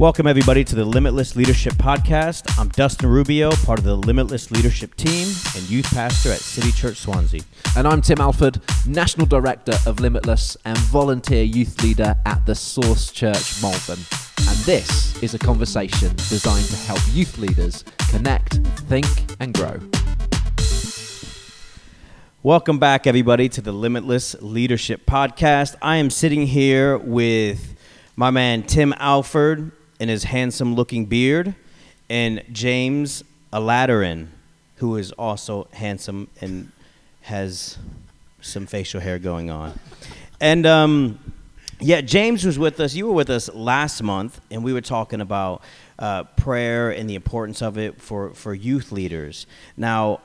Welcome, everybody, to the Limitless Leadership Podcast. I'm Dustin Rubio, part of the Limitless Leadership team and youth pastor at City Church Swansea. And I'm Tim Alford, National Director of Limitless and volunteer youth leader at the Source Church Malvern. And this is a conversation designed to help youth leaders connect, think, and grow. Welcome back, everybody, to the Limitless Leadership Podcast. I am sitting here with my man Tim Alford and his handsome looking beard, and James Aladiran, who is also handsome and has some facial hair going on. And um, yeah, James was with us. You were with us last month, and we were talking about uh, prayer and the importance of it for, for youth leaders. Now,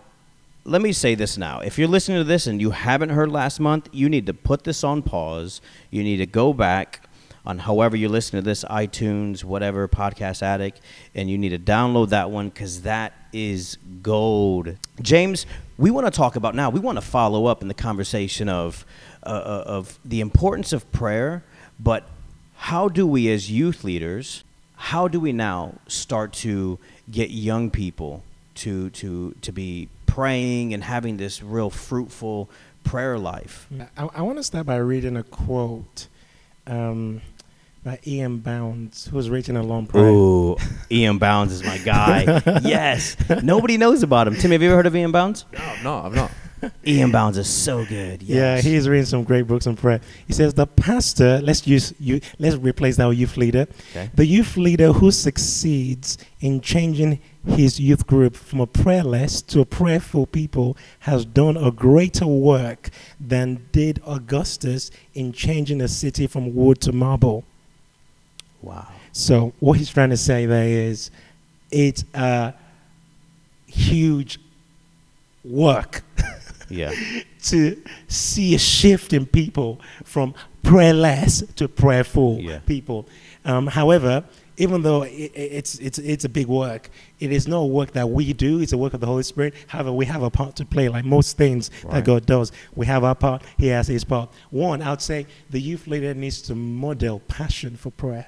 let me say this now. If you're listening to this and you haven't heard last month, you need to put this on pause. You need to go back on however you listen to this, iTunes, whatever, Podcast Addict, and you need to download that one because that is gold. James, we want to talk about now, we want to follow up in the conversation of, uh, uh, of the importance of prayer, but how do we as youth leaders, how do we now start to get young people to, to, to be praying and having this real fruitful prayer life? I, I want to start by reading a quote. Um, by E.M. Bounds, who was written a long prayer. Ooh, E.M. Bounds is my guy. yes. Nobody knows about him. Tim, have you ever heard of E.M. Bounds? No, no, I've not. E.M. Bounds is so good. Yes. Yeah, he's reading some great books on prayer. He says the pastor, let's use you let's replace that youth leader. Okay. The youth leader who succeeds in changing his youth group from a prayerless to a prayerful people has done a greater work than did Augustus in changing a city from wood to marble. Wow. So what he's trying to say there is it's a huge work. yeah. to see a shift in people from prayerless to prayerful yeah. people. Um, however, even though it, it's it's it's a big work, it is not a work that we do. It's a work of the Holy Spirit. However, we have a part to play, like most things right. that God does. We have our part. He has his part. One, I would say the youth leader needs to model passion for prayer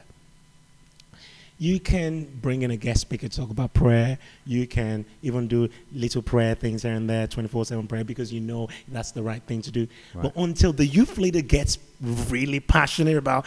you can bring in a guest speaker to talk about prayer. You can even do little prayer things here and there, 24 7 prayer, because you know that's the right thing to do. Right. But until the youth leader gets really passionate about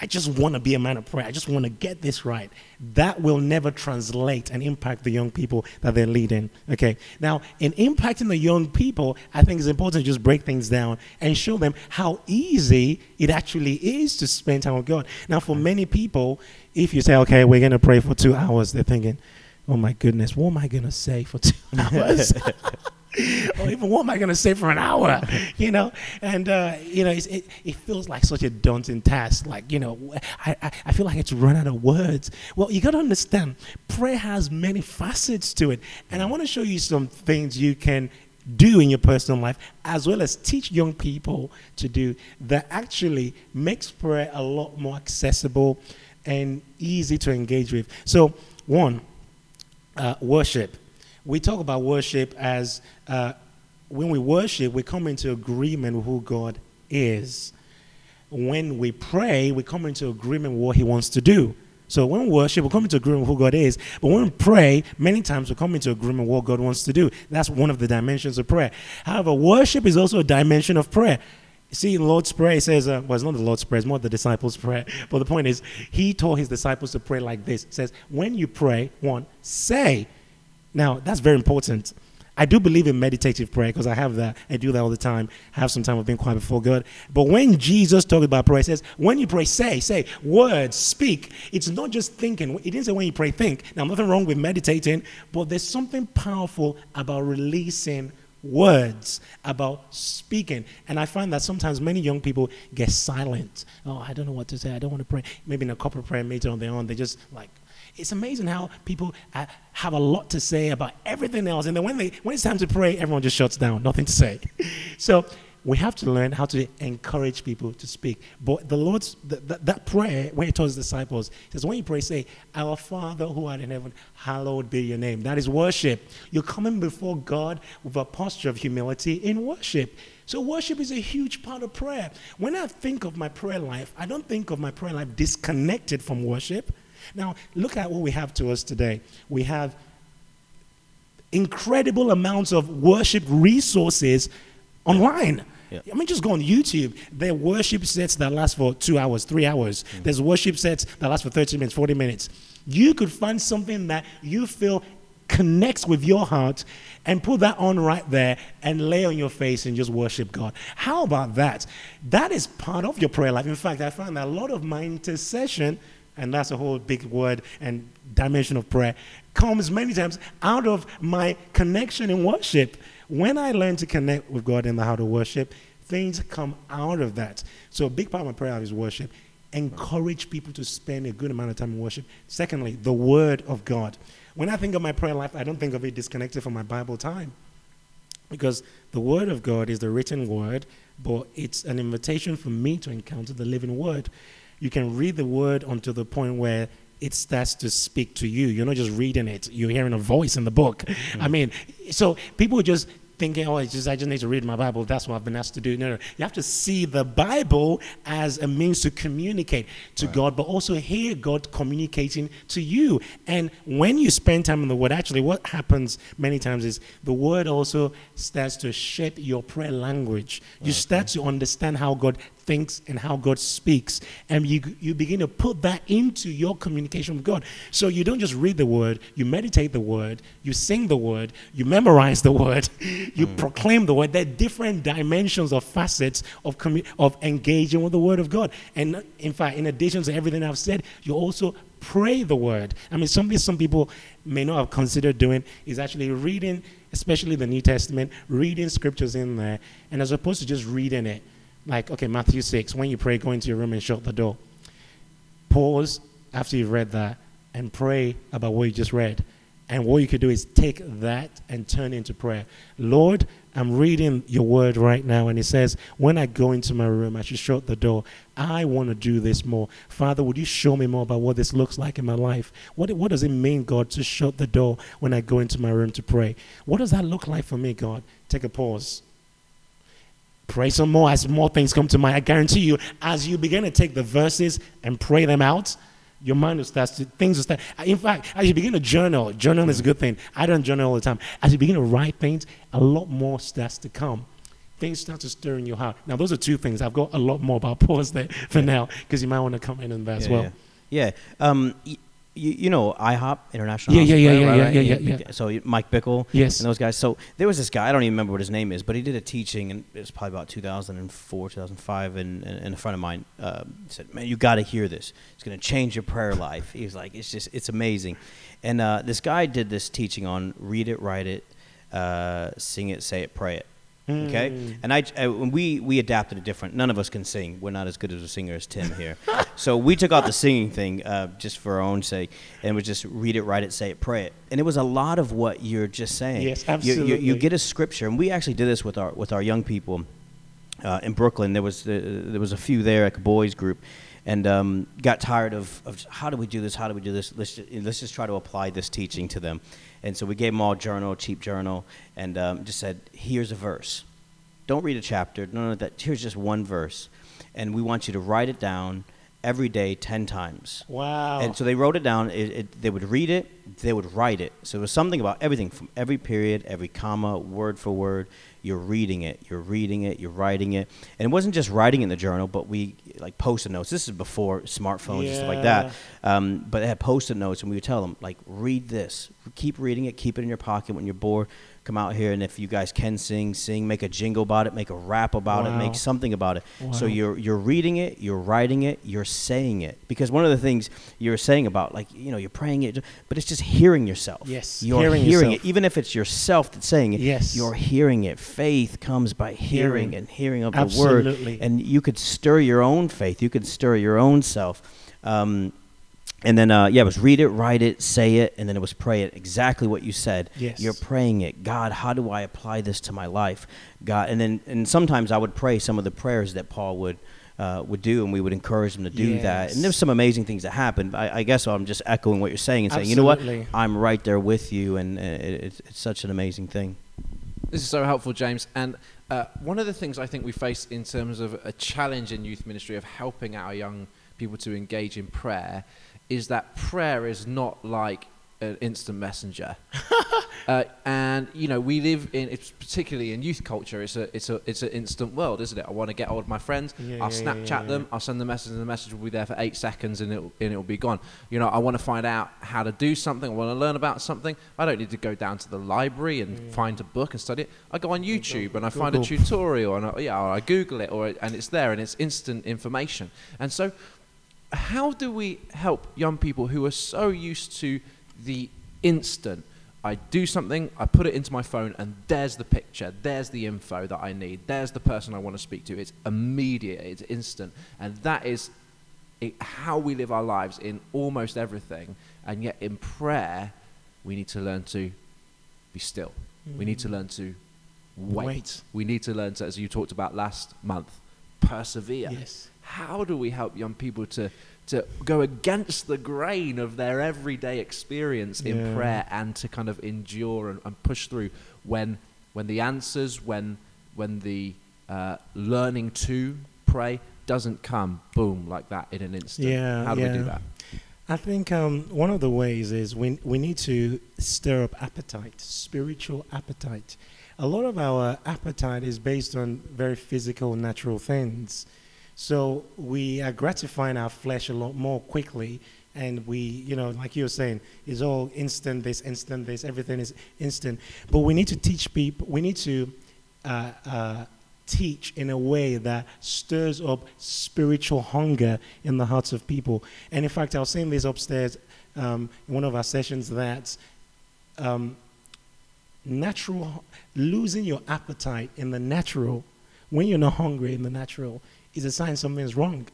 I just want to be a man of prayer. I just want to get this right. That will never translate and impact the young people that they're leading. Okay. Now, in impacting the young people, I think it's important to just break things down and show them how easy it actually is to spend time with God. Now, for many people, if you say, okay, we're going to pray for two hours, they're thinking, oh my goodness, what am I going to say for two hours? or even what am I going to say for an hour? You know, and uh, you know, it, it feels like such a daunting task. Like you know, I, I, I feel like it's run out of words. Well, you got to understand, prayer has many facets to it, and I want to show you some things you can do in your personal life, as well as teach young people to do that actually makes prayer a lot more accessible and easy to engage with. So, one, uh, worship we talk about worship as uh, when we worship, we come into agreement with who God is. When we pray, we come into agreement with what He wants to do. So when we worship, we come into agreement with who God is. But when we pray, many times we come into agreement with what God wants to do. That's one of the dimensions of prayer. However, worship is also a dimension of prayer. See, Lord's Prayer, says, uh, well, it's not the Lord's Prayer, it's more the disciples' prayer. But the point is, he taught his disciples to pray like this. He says, when you pray, one, say, now, that's very important. I do believe in meditative prayer because I have that. I do that all the time. I have some time of being quiet before God. But when Jesus talked about prayer, he says, when you pray, say, say, words, speak. It's not just thinking. He didn't say when you pray, think. Now, nothing wrong with meditating, but there's something powerful about releasing words, about speaking. And I find that sometimes many young people get silent. Oh, I don't know what to say. I don't want to pray. Maybe in a corporate prayer meeting on their own, they just like, it's amazing how people uh, have a lot to say about everything else. And then when, they, when it's time to pray, everyone just shuts down, nothing to say. so we have to learn how to encourage people to speak. But the Lord's, that prayer, when he told his disciples, he says, when you pray, say, Our Father who art in heaven, hallowed be your name. That is worship. You're coming before God with a posture of humility in worship. So, worship is a huge part of prayer. When I think of my prayer life, I don't think of my prayer life disconnected from worship. Now, look at what we have to us today. We have incredible amounts of worship resources online. Yeah. I mean, just go on YouTube. There are worship sets that last for two hours, three hours. Mm. There's worship sets that last for 30 minutes, 40 minutes. You could find something that you feel connects with your heart and put that on right there and lay on your face and just worship God. How about that? That is part of your prayer life. In fact, I found that a lot of my intercession, and that's a whole big word and dimension of prayer, comes many times out of my connection in worship. When I learn to connect with God in the how to worship, things come out of that. So a big part of my prayer life is worship. Encourage people to spend a good amount of time in worship. Secondly, the Word of God. When I think of my prayer life, I don't think of it disconnected from my Bible time. Because the Word of God is the written Word, but it's an invitation for me to encounter the living Word. You can read the Word until the point where it starts to speak to you. You're not just reading it, you're hearing a voice in the book. Mm-hmm. I mean, so people just thinking, oh, it's just, I just need to read my Bible. That's what I've been asked to do. No, no. You have to see the Bible as a means to communicate to right. God, but also hear God communicating to you. And when you spend time in the Word, actually, what happens many times is the Word also starts to shape your prayer language. You okay. start to understand how God thinks and how God speaks. And you, you begin to put that into your communication with God. So you don't just read the word, you meditate the word, you sing the word, you memorize the word, you mm. proclaim the word. There are different dimensions or facets of, commu- of engaging with the word of God. And in fact, in addition to everything I've said, you also pray the word. I mean, something some people may not have considered doing is actually reading, especially the New Testament, reading scriptures in there, and as opposed to just reading it, like, okay, Matthew 6, when you pray, go into your room and shut the door. Pause after you've read that and pray about what you just read. And what you could do is take that and turn into prayer. Lord, I'm reading your word right now, and it says, When I go into my room, I should shut the door. I want to do this more. Father, would you show me more about what this looks like in my life? What, what does it mean, God, to shut the door when I go into my room to pray? What does that look like for me, God? Take a pause. Pray some more as more things come to mind. I guarantee you, as you begin to take the verses and pray them out, your mind will start to, things will start. In fact, as you begin to journal, journal is a good thing. I don't journal all the time. As you begin to write things, a lot more starts to come. Things start to stir in your heart. Now, those are two things. I've got a lot more, but I'll pause there for yeah. now because you might want to come in on that yeah, as well. Yeah. yeah. Um, you, you know IHOP International. Yeah, yeah, yeah, yeah, right, yeah, yeah, yeah, yeah, So Mike Bickle. Yes. And those guys. So there was this guy. I don't even remember what his name is, but he did a teaching, and it was probably about 2004, 2005. And, and, and a friend of mine uh, said, "Man, you got to hear this. It's going to change your prayer life." He was like, "It's just, it's amazing." And uh, this guy did this teaching on read it, write it, uh, sing it, say it, pray it. Okay, mm. and I, I, we we adapted it different. None of us can sing. We're not as good as a singer as Tim here. so we took out the singing thing uh, just for our own sake, and we just read it, write it, say it, pray it. And it was a lot of what you're just saying. Yes, absolutely. You, you, you get a scripture, and we actually did this with our with our young people uh, in Brooklyn. There was uh, there was a few there, like a boys group, and um, got tired of, of how do we do this? How do we do this? Let's just, let's just try to apply this teaching to them. And so we gave them all a journal, a cheap journal, and um, just said, here's a verse. Don't read a chapter, No, no, that. Here's just one verse. And we want you to write it down every day 10 times. Wow. And so they wrote it down. It, it, they would read it, they would write it. So it was something about everything from every period, every comma, word for word. You're reading it, you're reading it, you're writing it. And it wasn't just writing in the journal, but we like post-it notes. This is before smartphones yeah. and stuff like that. Um, but they had post-it notes, and we would tell them, like, read this. Keep reading it, keep it in your pocket when you're bored come out here and if you guys can sing sing make a jingle about it make a rap about wow. it make something about it. Wow. so you're you're reading it you're writing it you're saying it. Because one of the things you're saying about like you know you're praying it but it's just hearing yourself. Yes. You're hearing, hearing it. even if it's yourself that's saying it yes. you're hearing it. Faith comes by hearing, hearing. and hearing of Absolutely. the word. And you could stir your own faith. You could stir your own self. Um, and then uh, yeah, it was read it, write it, say it, and then it was pray it. Exactly what you said. Yes. You're praying it. God, how do I apply this to my life? God, and then and sometimes I would pray some of the prayers that Paul would uh, would do, and we would encourage them to do yes. that. And there's some amazing things that happened. I, I, guess I'm just echoing what you're saying and saying, Absolutely. you know what, I'm right there with you, and it, it's, it's such an amazing thing. This is so helpful, James. And uh, one of the things I think we face in terms of a challenge in youth ministry of helping our young people to engage in prayer is that prayer is not like an instant messenger. uh, and you know, we live in, it's particularly in youth culture. It's a, it's a, it's an instant world, isn't it? I want to get hold of my friends. Yeah, I'll yeah, Snapchat yeah, them. I'll send the message, and the message will be there for eight seconds, and it'll, and it'll be gone. You know, I want to find out how to do something. I want to learn about something. I don't need to go down to the library and find a book and study it. I go on YouTube and I Google. find a tutorial, and I, yeah, or I Google it, or and it's there, and it's instant information. And so, how do we help young people who are so used to the instant? I do something, I put it into my phone, and there's the picture, there's the info that I need, there's the person I want to speak to. It's immediate, it's instant. And that is it, how we live our lives in almost everything. And yet, in prayer, we need to learn to be still. We need to mm. learn to wait. Wait. We need to learn to, as you talked about last month, persevere. Yes. How do we help young people to, to go against the grain of their everyday experience in Yeah. prayer and to kind of endure and, and push through when, when the answers, when, when the uh, learning to pray doesn't come, boom, like that in an instant? Yeah, How do we do yeah. that? I think um, one of the ways is we, we need to stir up appetite, spiritual appetite. A lot of our appetite is based on very physical, natural things. So we are gratifying our flesh a lot more quickly. And we, you know, like you were saying, is all instant this, instant this, everything is instant. But we need to teach people, we need to uh, uh, teach in a way that stirs up spiritual hunger in the hearts of people. And in fact, I was saying this upstairs um, in one of our sessions that um, natural losing your appetite in the natural when you're not hungry in the natural is a sign something's wrong.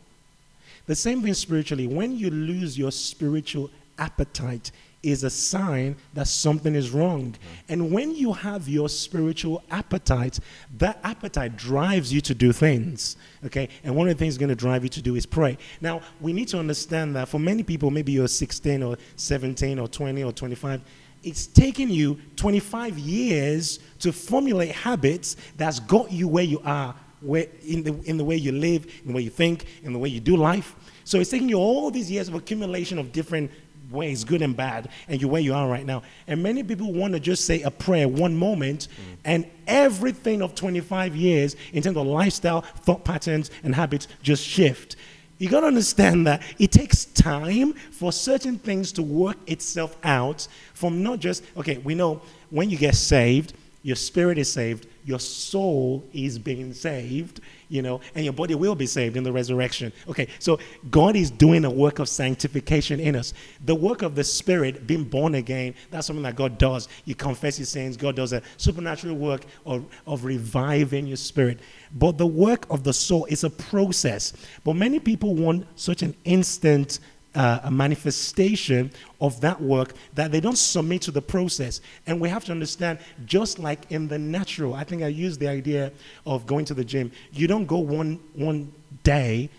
The same thing spiritually. When you lose your spiritual appetite, is a sign that something is wrong. Mm-hmm. And when you have your spiritual appetite, that appetite drives you to do things. Okay? And one of the things going to drive you to do is pray. Now, we need to understand that for many people, maybe you're 16 or 17 or 20 or 25, it's taken you 25 years to formulate habits that's got you where you are where, in, the, in the way you live, in the way you think, in the way you do life. So it's taking you all these years of accumulation of different ways, good and bad, and you're where you are right now. And many people want to just say a prayer one moment, mm. and everything of 25 years in terms of lifestyle, thought patterns, and habits just shift. You got to understand that it takes time for certain things to work itself out from not just, okay, we know when you get saved, your spirit is saved, your soul is being saved, you know, and your body will be saved in the resurrection. Okay, so God is doing a work of sanctification in us. The work of the spirit, being born again, that's something that God does. You confess your sins, God does a supernatural work of, of reviving your spirit. But the work of the soul is a process. But many people want such an instant uh, a manifestation of that work that they don't submit to the process. And we have to understand, just like in the natural, I think I used the idea of going to the gym. You don't go one one day,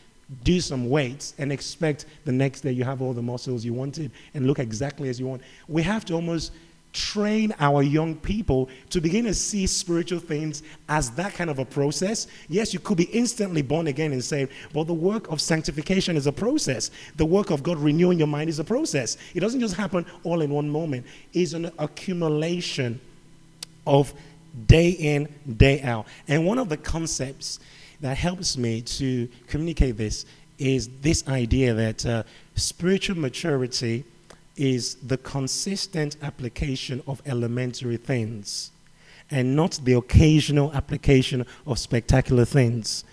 do some weights, and expect the next day you have all the muscles you wanted and look exactly as you want. We have to almost train our young people to begin to see spiritual things as that kind of a process. Yes, you could be instantly born again and saved, but the work of sanctification is a process. The work of God renewing your mind is a process. It doesn't just happen all in one moment, it's an accumulation of day in, day out. And one of the concepts that helps me to communicate this is this idea that uh, spiritual maturity is the consistent application of elementary things and not the occasional application of spectacular things.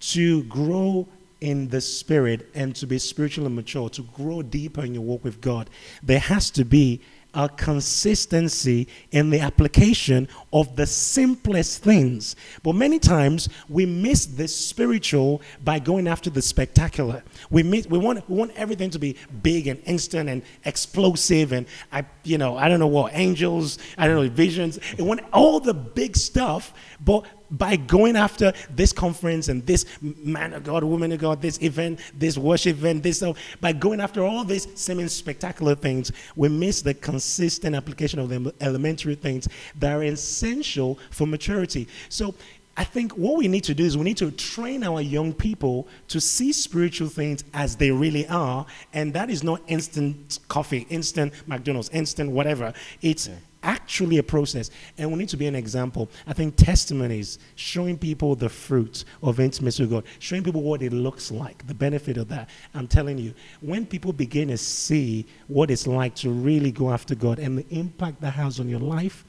To grow in the spirit and to be spiritually mature, to grow deeper in your walk with God, there has to be a consistency in the application of the simplest things. But many times we miss the spiritual by going after the spectacular. We miss, we want we want everything to be big and instant and explosive and I you know I don't know what angels I don't know visions. We want all the big stuff, but by going after this conference and this man of God, woman of God, this event, this worship event, this by going after all these seeming spectacular things, we miss the consistent application of the elementary things that are essential for maturity. So I think what we need to do is we need to train our young people to see spiritual things as they really are. And that is not instant coffee, instant McDonald's, instant whatever. It's yeah. Actually a process. And we need to be an example. I think testimonies, showing people the fruit of intimacy with God, showing people what it looks like, the benefit of that. I'm telling you, when people begin to see what it's like to really go after God and the impact that has on your life,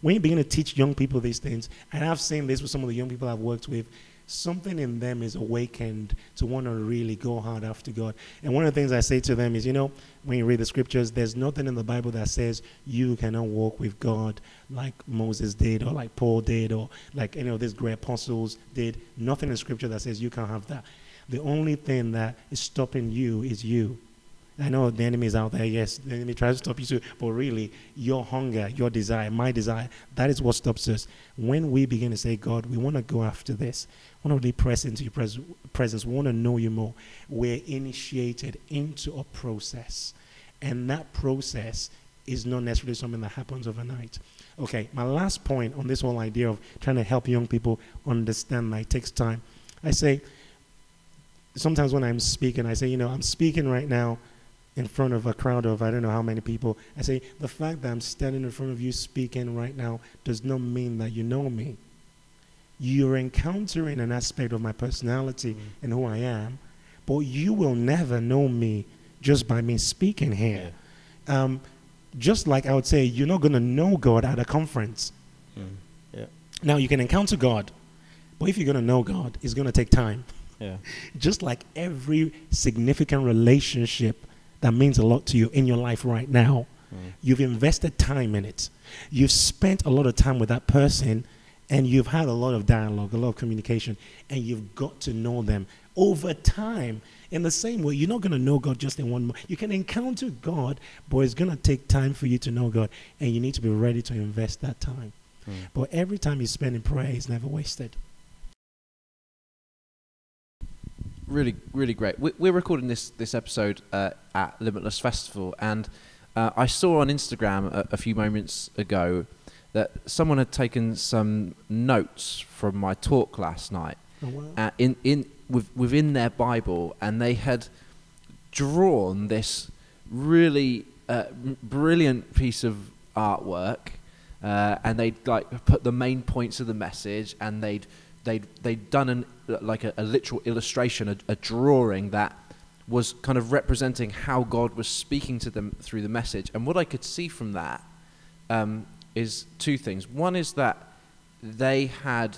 when you begin to teach young people these things, and I've seen this with some of the young people I've worked with, something in them is awakened to want to really go hard after God. And one of the things I say to them is, you know, when you read the scriptures, there's nothing in the Bible that says you cannot walk with God like Moses did, or like Paul did, or like any of these great apostles did. Nothing in scripture that says you can't have that. The only thing that is stopping you is you. I know the enemy is out there. Yes, the enemy tries to stop you too. But really, your hunger, your desire, my desire, that is what stops us. When we begin to say, God, we want to go after this, we want to really press into your pres- presence, we want to know you more, we're initiated into a process. And that process is not necessarily something that happens overnight. Okay, my last point on this whole idea of trying to help young people understand that it takes time. I say, sometimes when I'm speaking, I say, you know, I'm speaking right now in front of a crowd of I don't know how many people. I say, the fact that I'm standing in front of you speaking right now does not mean that you know me. You're encountering an aspect of my personality mm. and who I am, but you will never know me just by me speaking here. Yeah. Um, just like I would say, you're not going to know God at a conference. Mm. Yeah. Now, you can encounter God, but if you're going to know God, it's going to take time. Yeah. Just like every significant relationship that means a lot to you in your life right now. Mm. You've invested time in it. You've spent a lot of time with that person and you've had a lot of dialogue, a lot of communication, and you've got to know them over time. In the same way, you're not going to know God just in one moment. You can encounter God, but it's going to take time for you to know God, and you need to be ready to invest that time. Mm. But every time you spend in prayer is never wasted. Really, really great. We, are recording this this episode uh, at Limitless Festival, and uh, I saw on Instagram a, a, few moments ago that someone had taken some notes from my talk last night, oh, wow. uh, in in with, within their Bible, and they had drawn this really uh, brilliant piece of artwork, uh, and they'd like put the main points of the message, and they'd they'd they'd done an like a, a literal illustration, a, a, drawing that was kind of representing how God was speaking to them through the message. And what I could see from that um, is two things. One is that they had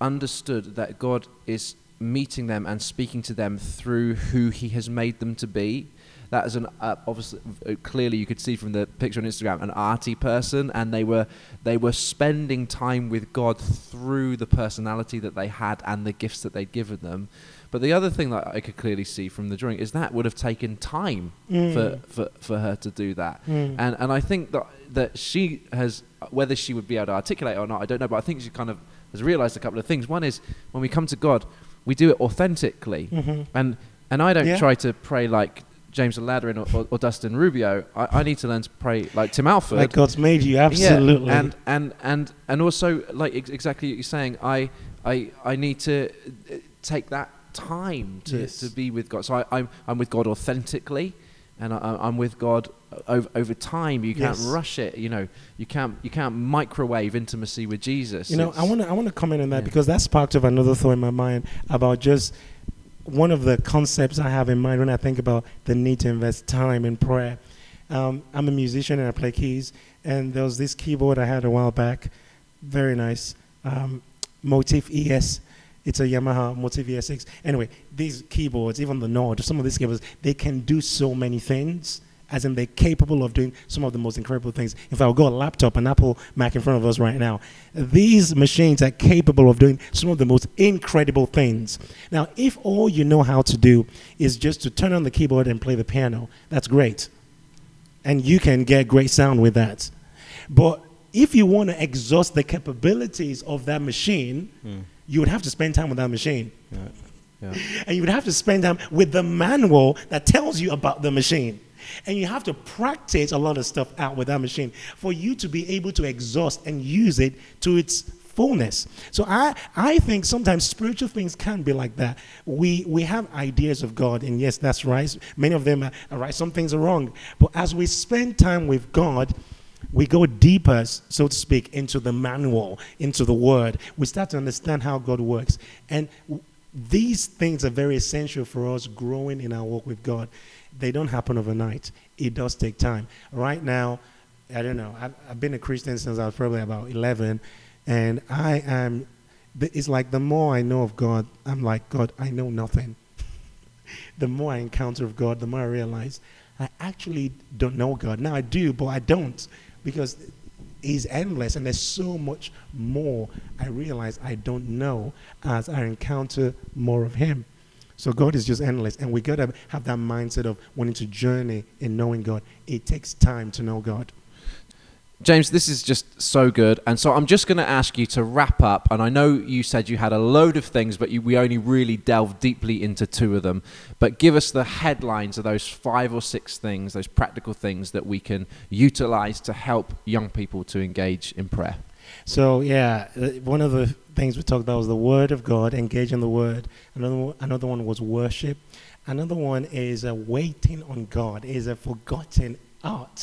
understood that God is meeting them and speaking to them through who He has made them to be that is an uh, obviously uh, clearly you could see from the picture on Instagram an arty person, and they were they were spending time with God through the personality that they had and the gifts that they'd given them. But the other thing that I could clearly see from the drawing is that would have taken time mm. for, for, for her to do that. Mm. And and I think that that she has whether she would be able to articulate or not, I don't know, but I think she kind of has realized a couple of things. One is when we come to God, we do it authentically. Mm-hmm. And and I don't yeah. try to pray like James Aladiran or, or, or, Dustin Rubio. I, I, need to learn to pray like Tim Alford. Like God's made you, absolutely. Yeah, and and and and also like ex- exactly what you're saying. I I I need to uh, take that time to, yes. to be with God. So I, I'm I'm with God authentically, and I, am with God over, over time. You can't yes. rush it. You know, you can't you can't microwave intimacy with Jesus. You know, it's I want to I want to comment on that yeah. because that's part of another thought in my mind about just one of the concepts I have in mind when I think about the need to invest time in prayer. Um, I'm a musician and I play keys, and there was this keyboard I had a while back, very nice, um, Motif ES. It's a Yamaha Motif ES6. Anyway, these keyboards, even the Nord, some of these keyboards, they can do so many things as in they're capable of doing some of the most incredible things. If I would go a laptop, an Apple Mac in front of us right now, these machines are capable of doing some of the most incredible things. Now, if all you know how to do is just to turn on the keyboard and play the piano, that's great. And you can get great sound with that. But if you want to exhaust the capabilities of that machine, mm. You would have to spend time with that machine. Yeah. Yeah. And you would have to spend time with the manual that tells you about the machine. And you have to practice a lot of stuff out with that machine for you to be able to exhaust and use it to its fullness. So I, I think sometimes spiritual things can be like that. We, we have ideas of God, and yes, that's right. Many of them are, are right, some things are wrong. But as we spend time with God, we go deeper, so to speak, into the manual, into the word. We start to understand how God works. And these things are very essential for us growing in our walk with God. They don't happen overnight, it does take time. Right now, I don't know, I've, I've been a Christian since I was probably about 11, and I am, it's like the more I know of God, I'm like, God, I know nothing. the more I encounter of God, the more I realize I actually don't know God. Now I do, but I don't because He's endless and there's so much more I realize I don't know as I encounter more of Him. So God is just endless, and we gotta have that mindset of wanting to journey in knowing God. It takes time to know God. James, this is just so good. And so I'm just going to ask you to wrap up. And I know you said you had a load of things, but you, we only really delved deeply into two of them. But give us the headlines of those five or six things, those practical things that we can utilize to help young people to engage in prayer. So, yeah, uh, one of the things we talked about was the Word of God, engage in the Word. Another, another one was worship. Another one is uh, waiting on God, is a forgotten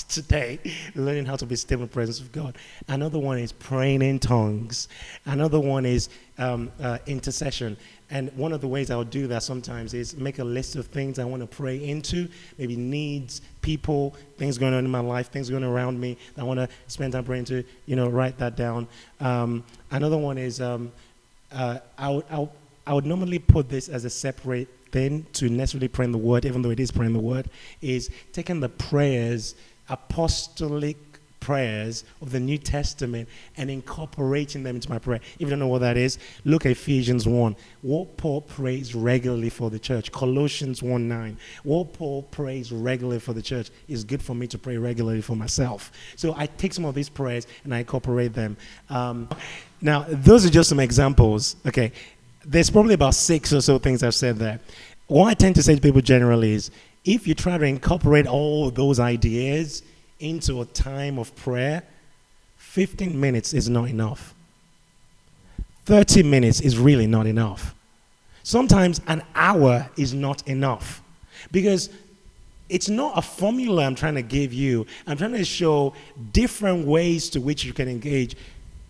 today, learning how to be still in the presence of God. Another one is praying in tongues. Another one is um, uh, intercession. And one of the ways I'll do that sometimes is make a list of things I want to pray into, maybe needs, people, things going on in my life, things going around me I want to spend time praying to, you know, write that down. Um, another one is um, uh, I, would, I, would, I would normally put this as a separate then to necessarily praying the word, even though it is praying the word, is taking the prayers, apostolic prayers of the New Testament and incorporating them into my prayer. If you don't know what that is, look at Ephesians 1. What Paul prays regularly for the church. Colossians 1 9. What Paul prays regularly for the church is good for me to pray regularly for myself. So I take some of these prayers and I incorporate them. Um, now, those are just some examples. Okay there's probably about six or so things I've said there. What I tend to say to people generally is if you try to incorporate all those ideas into a time of prayer, 15 minutes is not enough. 30 minutes is really not enough. Sometimes an hour is not enough because it's not a formula I'm trying to give you. I'm trying to show different ways to which you can engage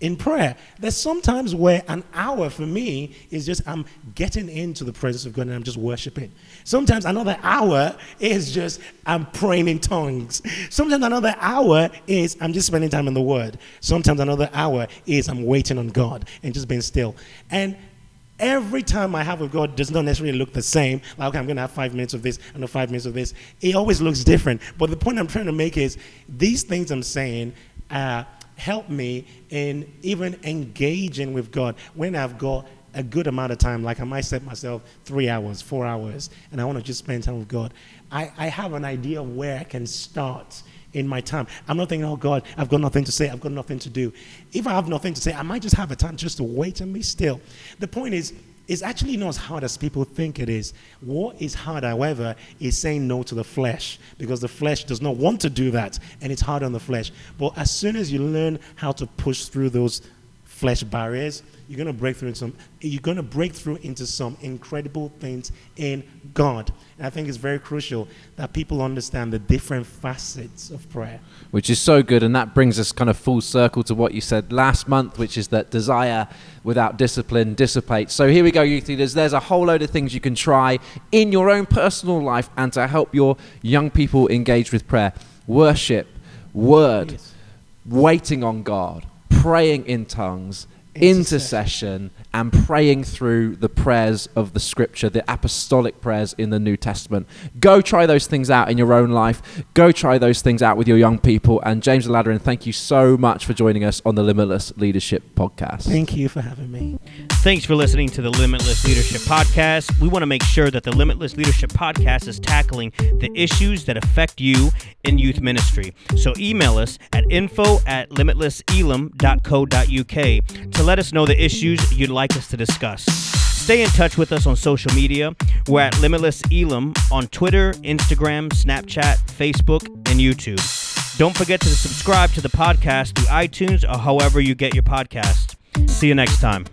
in prayer. There's sometimes where an hour for me is just I'm getting into the presence of God and I'm just worshiping. Sometimes another hour is just I'm praying in tongues. Sometimes another hour is I'm just spending time in the Word. Sometimes another hour is I'm waiting on God and just being still. And every time I have with God does not necessarily look the same. Like, okay, I'm going to have five minutes of this and five minutes of this. It always looks different. But the point I'm trying to make is these things I'm saying. Uh, help me in even engaging with God when I've got a good amount of time, like I might set myself three hours, four hours, and I want to just spend time with God. I, I have an idea of where I can start in my time. I'm not thinking, oh God, I've got nothing to say, I've got nothing to do. If I have nothing to say, I might just have a time just to wait and be still. The point is, it's actually not as hard as people think it is. What is hard, however, is saying no to the flesh because the flesh does not want to do that and it's hard on the flesh. But as soon as you learn how to push through those flesh barriers, you're going to break through into some you're going to break through into some incredible things in God. And I think it's very crucial that people understand the different facets of prayer. Which is so good and that brings us kind of full circle to what you said last month, which is that desire without discipline dissipates. So here we go youth leaders, there's a whole load of things you can try in your own personal life and to help your young people engage with prayer. Worship, word, yes. waiting on God, praying in tongues, intercession and praying through the prayers of the scripture, the apostolic prayers in the New Testament. Go try those things out in your own life. Go try those things out with your young people. And James Aladiran, thank you so much for joining us on the Limitless Leadership Podcast. Thank you for having me. Thanks for listening to the Limitless Leadership Podcast. We want to make sure that the Limitless Leadership Podcast is tackling the issues that affect you in youth ministry. So email us at info at limitlesselim.co.uk to let us know the issues you'd like us to discuss. Stay in touch with us on social media. We're at Limitless Elim on Twitter, Instagram, Snapchat, Facebook, and YouTube. Don't forget to subscribe to the podcast through iTunes or however you get your podcast. See you next time.